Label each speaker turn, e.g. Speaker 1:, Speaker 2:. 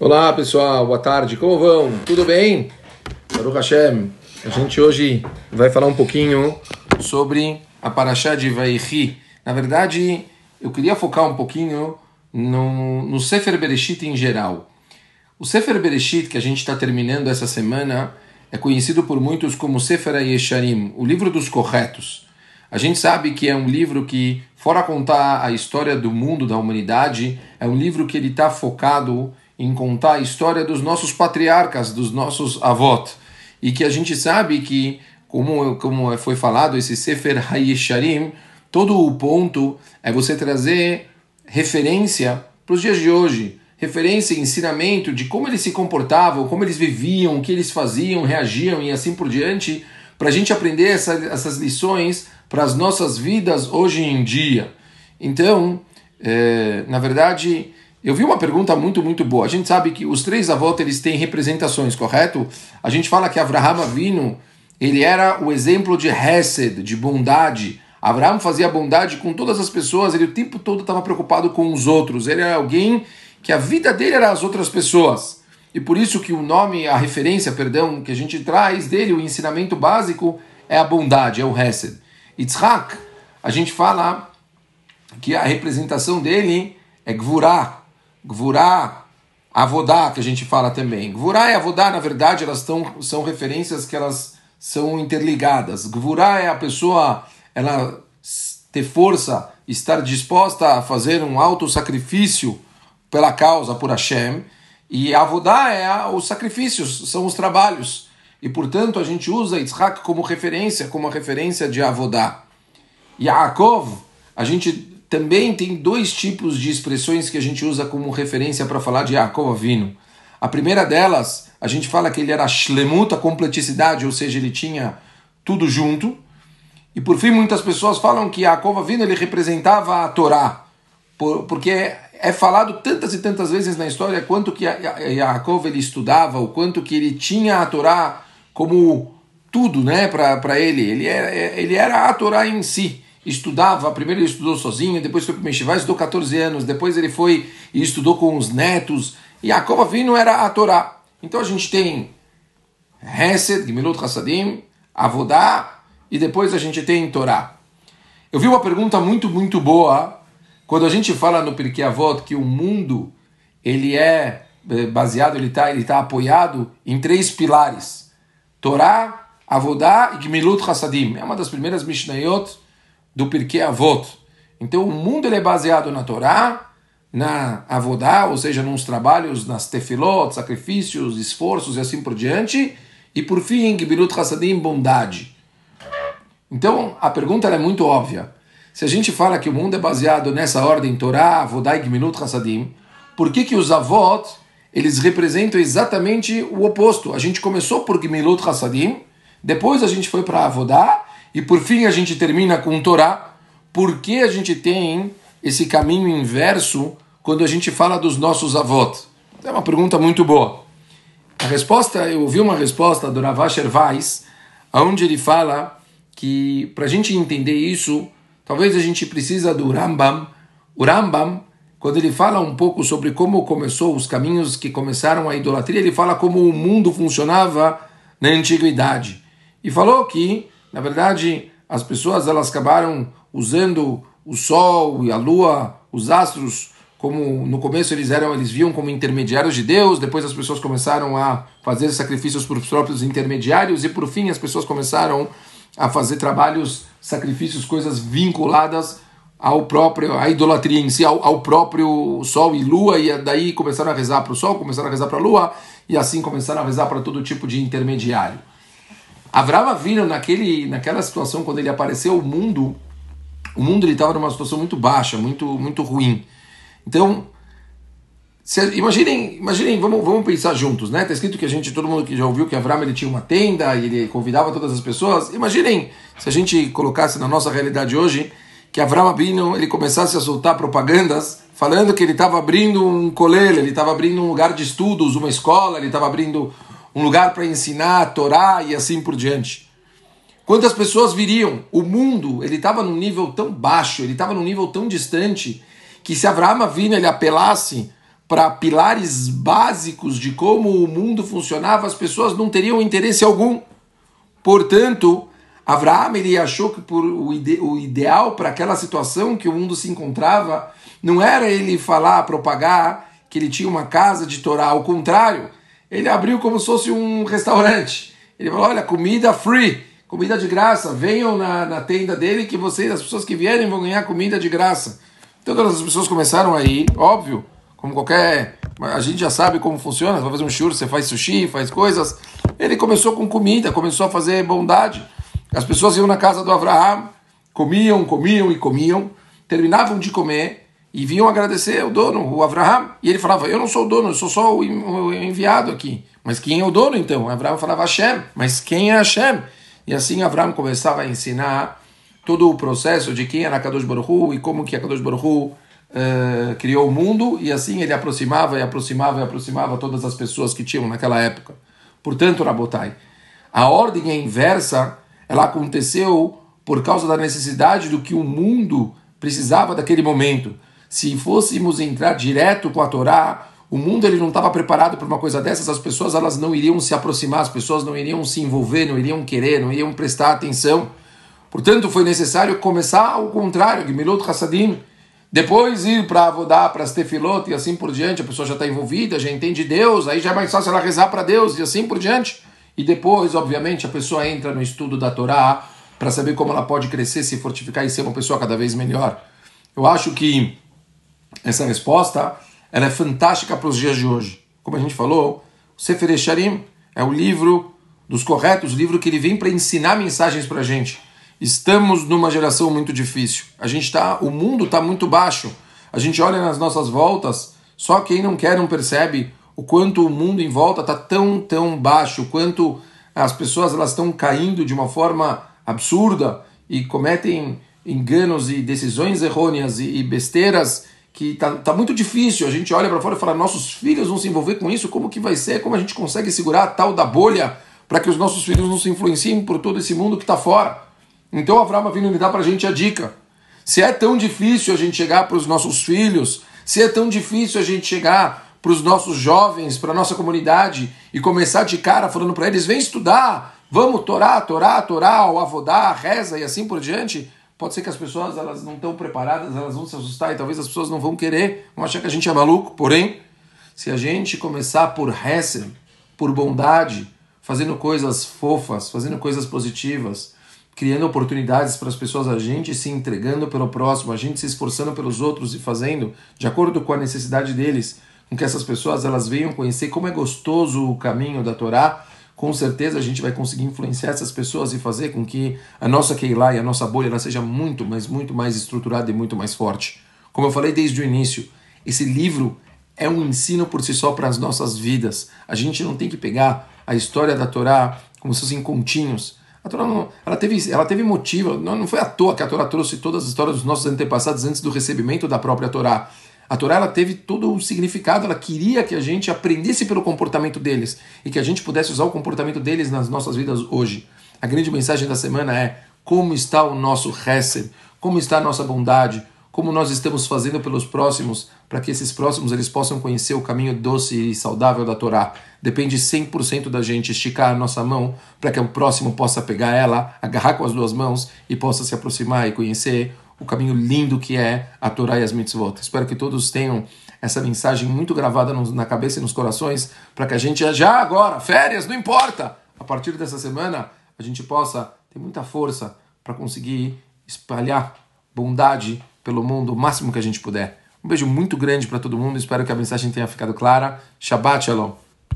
Speaker 1: Olá pessoal, boa tarde, como vão? Tudo bem? Baruch Hashem, a gente hoje vai falar um pouquinho sobre a Parashá de Vaihi. Na verdade, eu queria focar um pouquinho no, no Sefer Bereshit em geral. O Sefer Bereshit que a gente está terminando essa semana é conhecido por muitos como Sefer Yesharim, o livro dos corretos. A gente sabe que é um livro que, fora contar a história do mundo, da humanidade, é um livro que ele está focado em contar a história dos nossos patriarcas, dos nossos avós. E que a gente sabe que, como, como foi falado, esse Sefer Hayesharim, todo o ponto é você trazer referência para os dias de hoje, referência, ensinamento de como eles se comportavam, como eles viviam, o que eles faziam, reagiam e assim por diante, para a gente aprender essa, essas lições para as nossas vidas hoje em dia. Então, é, na verdade, eu vi uma pergunta muito, muito boa. A gente sabe que os três avós eles têm representações, correto? A gente fala que Avraham Avinu, ele era o exemplo de Hesed, de bondade. Abraão fazia bondade com todas as pessoas, ele o tempo todo estava preocupado com os outros. Ele era alguém que a vida dele era as outras pessoas. E por isso que o nome, a referência, perdão, que a gente traz dele, o ensinamento básico, é a bondade, é o Hesed. Yitzhak, a gente fala que a representação dele é Gvurah, Gvurá, Avodá, que a gente fala também. Gvurá e Avodá, na verdade, elas tão, são referências que elas são interligadas. Gvurá é a pessoa, ela ter força, estar disposta a fazer um alto sacrifício pela causa, por Hashem. E Avodá é a, os sacrifícios, são os trabalhos. E, portanto, a gente usa Yitzhak como referência, como a referência de Avodá. Yaakov, a gente também tem dois tipos de expressões que a gente usa como referência para falar de Yaakov Avinu. A primeira delas, a gente fala que ele era shlemut, a completicidade, ou seja, ele tinha tudo junto. E por fim, muitas pessoas falam que Yaakov Avinu ele representava a Torá, porque é falado tantas e tantas vezes na história quanto que Yaakov ele estudava, o quanto que ele tinha a Torá como tudo né, para ele. Ele era, ele era a Torá em si estudava, primeiro ele estudou sozinho, depois foi para o Meshivá, estudou 14 anos, depois ele foi e estudou com os netos, e Yaakov Avinu era a Torá. Então a gente tem Hesed, Gemilut Hassadim, Avodá, e depois a gente tem Torá. Eu vi uma pergunta muito, muito boa, quando a gente fala no Pirkei Avot que o mundo ele é eh, baseado, ele está ele tá apoiado em três pilares, Torá, Avodá e Gemilut Hassadim. É uma das primeiras Mishnayot do Pirkei Avot. Então o mundo ele é baseado na Torá, na Avodá, ou seja, nos trabalhos, nas tefilot, sacrifícios, esforços e assim por diante, e por fim, Gibilut Hassadim, bondade. Então a pergunta é muito óbvia. Se a gente fala que o mundo é baseado nessa ordem Torá, Avodá e Gemilut Hassadim, por que, que os Avot eles representam exatamente o oposto? A gente começou por Gemilut Hassadim, depois a gente foi para Avodá, e por fim a gente termina com Torá. Por que a gente tem esse caminho inverso quando a gente fala dos nossos avós? É uma pergunta muito boa. A resposta, eu ouvi uma resposta do Ravasher Weiss, onde ele fala que para a gente entender isso, talvez a gente precisa do Rambam. O Rambam, quando ele fala um pouco sobre como começou os caminhos que começaram a idolatria, ele fala como o mundo funcionava na antiguidade. E falou que na verdade, as pessoas elas acabaram usando o sol e a lua, os astros, como no começo eles eram, eles viam como intermediários de Deus, depois as pessoas começaram a fazer sacrifícios os próprios intermediários e por fim as pessoas começaram a fazer trabalhos, sacrifícios, coisas vinculadas ao próprio, à idolatria em si, ao, ao próprio sol e lua, e daí começaram a rezar para o sol, começaram a rezar para a lua, e assim começaram a rezar para todo tipo de intermediário. Avrava Avinu, naquele, naquela situação, quando ele apareceu, o mundo, o mundo estava numa situação muito baixa, muito, muito ruim. Então, se, imaginem, imaginem vamos, vamos pensar juntos, né? Está escrito que a gente, todo mundo que já ouviu que Avram ele tinha uma tenda e ele convidava todas as pessoas. Imaginem se a gente colocasse na nossa realidade hoje que Avram Abino ele começasse a soltar propagandas falando que ele estava abrindo um colégio, ele estava abrindo um lugar de estudos, uma escola, ele estava abrindo um lugar para ensinar a Torá e assim por diante. Quantas pessoas viriam? O mundo ele estava num nível tão baixo, ele estava num nível tão distante que se Abraão Avina ele apelasse para pilares básicos de como o mundo funcionava, as pessoas não teriam interesse algum. Portanto, Abraão ele achou que por o, ide, o ideal para aquela situação que o mundo se encontrava não era ele falar, propagar que ele tinha uma casa de Torá, ao contrário, ele abriu como se fosse um restaurante. Ele falou: olha, comida free, comida de graça, venham na, na tenda dele que vocês, as pessoas que vierem, vão ganhar comida de graça. Então todas as pessoas começaram a ir, óbvio, como qualquer. A gente já sabe como funciona, você vai fazer um churro, você faz sushi, faz coisas. Ele começou com comida, começou a fazer bondade. As pessoas iam na casa do Abraham, comiam, comiam e comiam, terminavam de comer e vinham agradecer o dono, o Abraham. E ele falava: Eu não sou o dono, eu sou só o enviado aqui. Mas quem é o dono então? O Abraham falava Hashem. Mas quem é Hashem? E assim Abraham começava a ensinar todo o processo de quem era Kadosh Baruch Hu e como que Kadosh Baruch Hu uh, criou o mundo e assim ele aproximava e aproximava e aproximava todas as pessoas que tinham naquela época. Portanto, Rabotai, a ordem é inversa, ela aconteceu por causa da necessidade do que o mundo precisava daquele momento. Se fôssemos entrar direto com a Torá, o mundo ele não estava preparado para uma coisa dessas, as pessoas elas não iriam se aproximar, as pessoas não iriam se envolver, não iriam querer, não iriam prestar atenção. Portanto, foi necessário começar ao contrário, Gimilot Hassadim, depois ir para Avodá, para as Tefilot e assim por diante, a pessoa já está envolvida, já entende Deus, aí já é mais fácil ela rezar para Deus e assim por diante. E depois, obviamente, a pessoa entra no estudo da Torá para saber como ela pode crescer, se fortificar e ser uma pessoa cada vez melhor. Eu acho que essa resposta ela é fantástica para os dias de hoje. Como a gente falou, o Sefer Esharim é o livro dos corretos, o livro que ele vem para ensinar mensagens para a gente. Estamos numa geração muito difícil. A gente tá, o mundo está muito baixo. A gente olha nas nossas voltas, só quem não quer não percebe o quanto o mundo em volta está tão tão baixo, o quanto as pessoas elas estão caindo de uma forma absurda e cometem enganos e decisões errôneas e, e besteiras que tá, tá muito difícil. A gente olha para fora e fala: nossos filhos vão se envolver com isso, como que vai ser? Como a gente consegue segurar a tal da bolha para que os nossos filhos não se influenciem por todo esse mundo que está fora? Então Avraham vindo me dar para a gente a dica. Se é tão difícil a gente chegar para os nossos filhos, se é tão difícil a gente chegar para os nossos jovens, para a nossa comunidade e começar de cara falando para eles: vem estudar, vamos torar, torar, torar, o avodar, reza e assim por diante. Pode ser que as pessoas elas não estão preparadas, elas vão se assustar e talvez as pessoas não vão querer, vão achar que a gente é maluco. Porém, se a gente começar por Hesed, por bondade, fazendo coisas fofas, fazendo coisas positivas, criando oportunidades para as pessoas, a gente se entregando pelo próximo, a gente se esforçando pelos outros e fazendo de acordo com a necessidade deles, com que essas pessoas elas venham conhecer como é gostoso o caminho da Torá, com certeza a gente vai conseguir influenciar essas pessoas e fazer com que a nossa Keilah e a nossa bolha ela seja muito, mas muito mais estruturada e muito mais forte. Como eu falei desde o início, esse livro é um ensino por si só para as nossas vidas. A gente não tem que pegar a história da Torá como se fossem continhos a Torá não, ela teve, ela teve motivo, não, não foi à toa que a Torá trouxe todas as histórias dos nossos antepassados antes do recebimento da própria Torá. A Torá ela teve todo o significado, ela queria que a gente aprendesse pelo comportamento deles e que a gente pudesse usar o comportamento deles nas nossas vidas hoje. A grande mensagem da semana é como está o nosso Hesed, como está a nossa bondade, como nós estamos fazendo pelos próximos, para que esses próximos eles possam conhecer o caminho doce e saudável da Torá. Depende 100% da gente esticar a nossa mão para que o próximo possa pegar ela, agarrar com as duas mãos e possa se aproximar e conhecer o caminho lindo que é a Torá e as mitzvot. Espero que todos tenham essa mensagem muito gravada na cabeça e nos corações, para que a gente já agora, férias, não importa, a partir dessa semana, a gente possa ter muita força para conseguir espalhar bondade pelo mundo o máximo que a gente puder. Um beijo muito grande para todo mundo, espero que a mensagem tenha ficado clara. Shabbat Shalom.